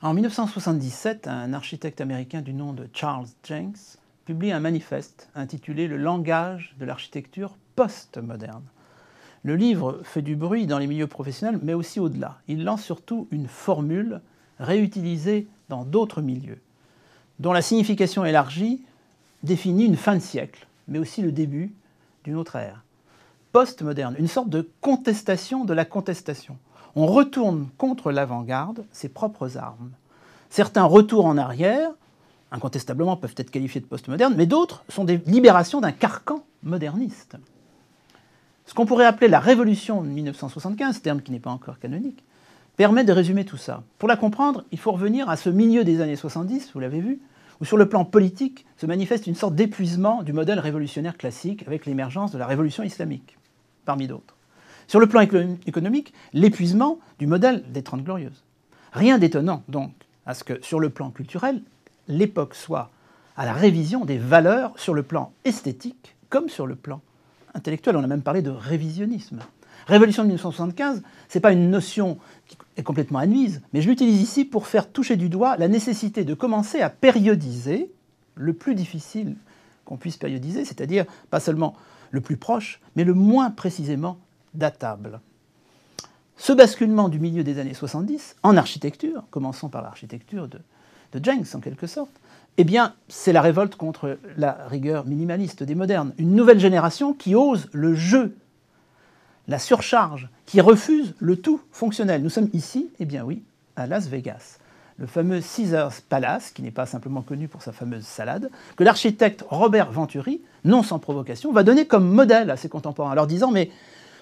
En 1977, un architecte américain du nom de Charles Jenks publie un manifeste intitulé Le langage de l'architecture post-moderne. Le livre fait du bruit dans les milieux professionnels, mais aussi au-delà. Il lance surtout une formule réutilisée dans d'autres milieux, dont la signification élargie définit une fin de siècle, mais aussi le début d'une autre ère. Post-moderne, une sorte de contestation de la contestation. On retourne contre l'avant-garde ses propres armes. Certains retours en arrière, incontestablement, peuvent être qualifiés de post-modernes, mais d'autres sont des libérations d'un carcan moderniste. Ce qu'on pourrait appeler la révolution de 1975, terme qui n'est pas encore canonique, permet de résumer tout ça. Pour la comprendre, il faut revenir à ce milieu des années 70, vous l'avez vu, où sur le plan politique se manifeste une sorte d'épuisement du modèle révolutionnaire classique avec l'émergence de la révolution islamique, parmi d'autres. Sur le plan économique, l'épuisement du modèle des Trente Glorieuses. Rien d'étonnant, donc, à ce que, sur le plan culturel, l'époque soit à la révision des valeurs sur le plan esthétique comme sur le plan intellectuel. On a même parlé de révisionnisme. Révolution de 1975, ce n'est pas une notion qui est complètement admise, mais je l'utilise ici pour faire toucher du doigt la nécessité de commencer à périodiser le plus difficile qu'on puisse périodiser, c'est-à-dire pas seulement le plus proche, mais le moins précisément datable. Ce basculement du milieu des années 70 en architecture, commençons par l'architecture de, de Jenks en quelque sorte, eh bien, c'est la révolte contre la rigueur minimaliste des modernes. Une nouvelle génération qui ose le jeu, la surcharge, qui refuse le tout fonctionnel. Nous sommes ici, eh bien oui, à Las Vegas. Le fameux Caesars Palace, qui n'est pas simplement connu pour sa fameuse salade, que l'architecte Robert Venturi, non sans provocation, va donner comme modèle à ses contemporains, en leur disant Mais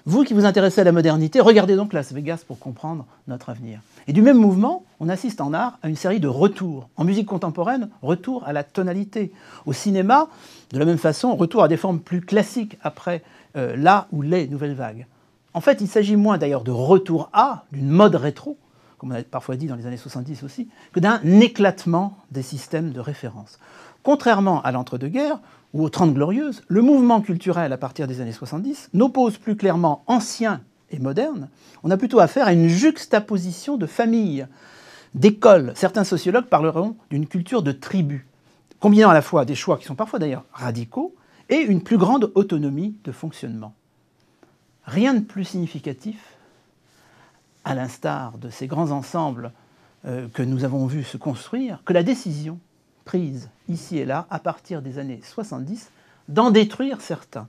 vous qui vous intéressez à la modernité, regardez donc Las Vegas pour comprendre notre avenir. Et du même mouvement, on assiste en art à une série de retours. En musique contemporaine, retour à la tonalité. Au cinéma, de la même façon, retour à des formes plus classiques après euh, la ou les nouvelles vagues. En fait, il s'agit moins d'ailleurs de retour à, d'une mode rétro, on a parfois dit dans les années 70 aussi, que d'un éclatement des systèmes de référence. Contrairement à l'entre-deux-guerres ou aux Trente Glorieuses, le mouvement culturel à partir des années 70 n'oppose plus clairement ancien et moderne, on a plutôt affaire à une juxtaposition de familles, d'écoles. Certains sociologues parleront d'une culture de tribu, combinant à la fois des choix qui sont parfois d'ailleurs radicaux et une plus grande autonomie de fonctionnement. Rien de plus significatif, à l'instar de ces grands ensembles euh, que nous avons vus se construire, que la décision prise ici et là, à partir des années 70, d'en détruire certains.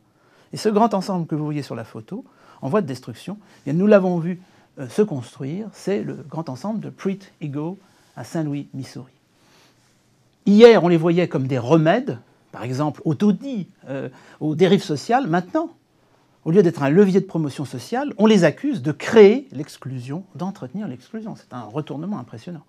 Et ce grand ensemble que vous voyez sur la photo, en voie de destruction, et nous l'avons vu euh, se construire, c'est le grand ensemble de Prit Ego à Saint-Louis, Missouri. Hier, on les voyait comme des remèdes, par exemple au taudis, euh, aux dérives sociales. Maintenant, au lieu d'être un levier de promotion sociale, on les accuse de créer l'exclusion, d'entretenir l'exclusion. C'est un retournement impressionnant.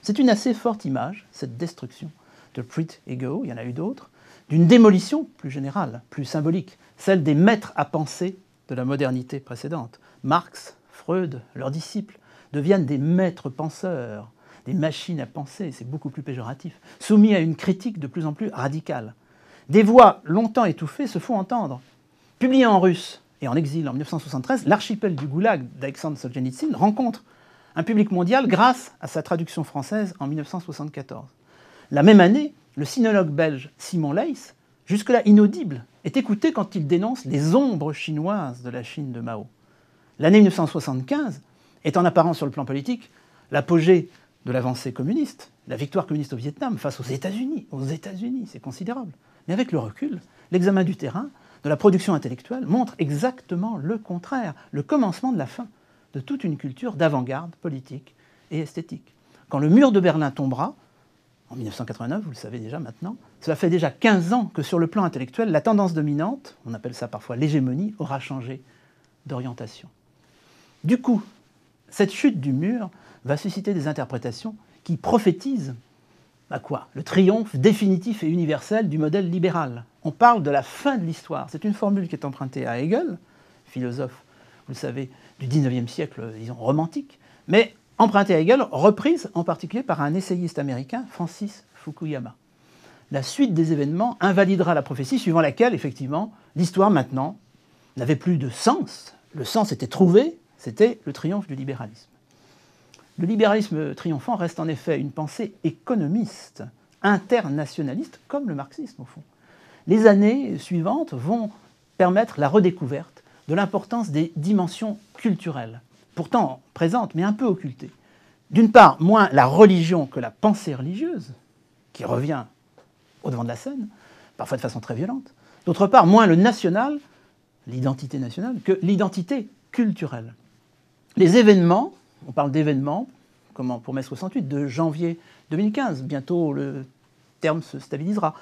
C'est une assez forte image, cette destruction de Prit Ego, il y en a eu d'autres, d'une démolition plus générale, plus symbolique, celle des maîtres à penser de la modernité précédente. Marx, Freud, leurs disciples, deviennent des maîtres penseurs, des machines à penser, c'est beaucoup plus péjoratif, soumis à une critique de plus en plus radicale. Des voix longtemps étouffées se font entendre. Publié en russe et en exil en 1973, L'archipel du Goulag d'Alexandre Solzhenitsyn rencontre un public mondial grâce à sa traduction française en 1974. La même année, le sinologue belge Simon Leys, jusque-là inaudible, est écouté quand il dénonce les ombres chinoises de la Chine de Mao. L'année 1975 est en apparence sur le plan politique l'apogée de l'avancée communiste, la victoire communiste au Vietnam face aux États-Unis. Aux États-Unis, c'est considérable. Mais avec le recul, l'examen du terrain, de la production intellectuelle, montre exactement le contraire, le commencement de la fin de toute une culture d'avant-garde politique et esthétique. Quand le mur de Berlin tombera, en 1989, vous le savez déjà maintenant, cela fait déjà 15 ans que sur le plan intellectuel, la tendance dominante, on appelle ça parfois l'hégémonie, aura changé d'orientation. Du coup, cette chute du mur va susciter des interprétations qui prophétisent à quoi? Le triomphe définitif et universel du modèle libéral. On parle de la fin de l'histoire. C'est une formule qui est empruntée à Hegel, philosophe, vous le savez, du 19e siècle, disons, romantique, mais empruntée à Hegel, reprise en particulier par un essayiste américain, Francis Fukuyama. La suite des événements invalidera la prophétie suivant laquelle, effectivement, l'histoire maintenant n'avait plus de sens. Le sens était trouvé, c'était le triomphe du libéralisme. Le libéralisme triomphant reste en effet une pensée économiste, internationaliste, comme le marxisme au fond. Les années suivantes vont permettre la redécouverte de l'importance des dimensions culturelles, pourtant présentes mais un peu occultées. D'une part, moins la religion que la pensée religieuse, qui revient au devant de la scène, parfois de façon très violente. D'autre part, moins le national, l'identité nationale, que l'identité culturelle. Les événements, on parle d'événements, comme pour mai 68, de janvier 2015, bientôt le terme se stabilisera.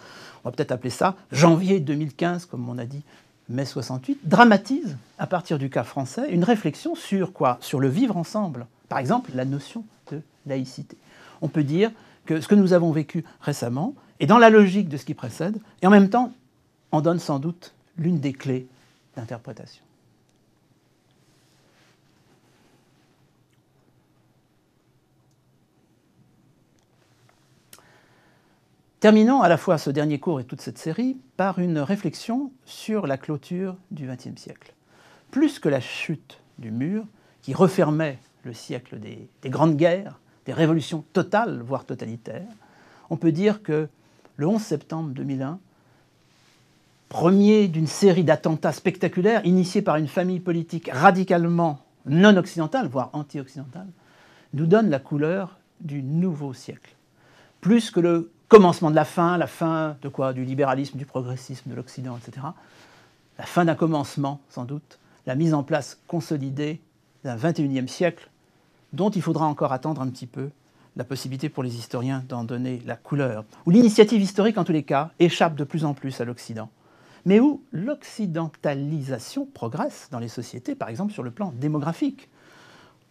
On va peut-être appeler ça janvier 2015, comme on a dit mai 68, dramatise, à partir du cas français, une réflexion sur quoi? Sur le vivre ensemble. Par exemple, la notion de laïcité. On peut dire que ce que nous avons vécu récemment est dans la logique de ce qui précède, et en même temps en donne sans doute l'une des clés d'interprétation. Terminons à la fois ce dernier cours et toute cette série par une réflexion sur la clôture du XXe siècle. Plus que la chute du mur, qui refermait le siècle des, des, grandes guerres, des révolutions totales, voire totalitaires, on peut dire que le 11 septembre 2001, premier d'une série d'attentats spectaculaires initiés par une famille politique radicalement non occidentale, voire anti-occidentale, nous donne la couleur du nouveau siècle. Plus que le commencement de la fin, la fin de quoi Du libéralisme, du progressisme, de l'Occident, etc. La fin d'un commencement, sans doute, la mise en place consolidée d'un 21e siècle dont il faudra encore attendre un petit peu la possibilité pour les historiens d'en donner la couleur, où l'initiative historique, en tous les cas, échappe de plus en plus à l'Occident, mais où l'occidentalisation progresse dans les sociétés, par exemple sur le plan démographique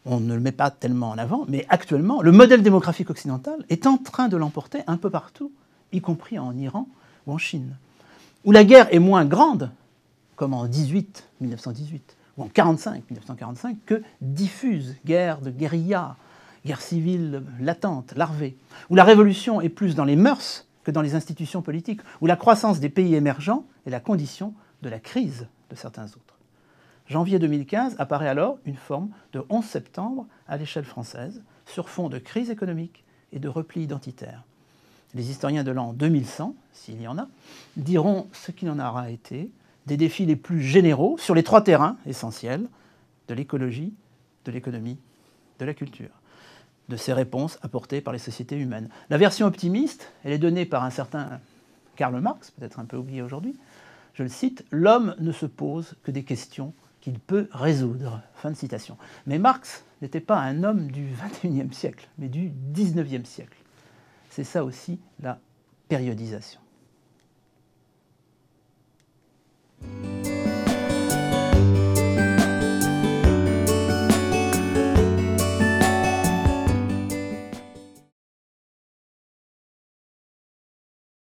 on ne le met pas tellement en avant, mais actuellement, le modèle démographique occidental est en train de l'emporter un peu partout, y compris en Iran ou en Chine, où la guerre est moins grande, comme en 18, 1918, ou en 45, 1945, que diffuse, guerre de guérilla, guerre civile latente, larvée, où la révolution est plus dans les mœurs que dans les institutions politiques, où la croissance des pays émergents est la condition de la crise de certains autres. Janvier 2015 apparaît alors une forme de 11 septembre à l'échelle française, sur fond de crise économique et de repli identitaire. Les historiens de l'an 2100, s'il y en a, diront ce qu'il en aura été des défis les plus généraux sur les trois terrains essentiels de l'écologie, de l'économie, de la culture, de ces réponses apportées par les sociétés humaines. La version optimiste, elle est donnée par un certain Karl Marx, peut-être un peu oublié aujourd'hui. Je le cite L'homme ne se pose que des questions qu'il peut résoudre. Fin de citation. Mais Marx n'était pas un homme du XXIe siècle, mais du XIXe siècle. C'est ça aussi la périodisation.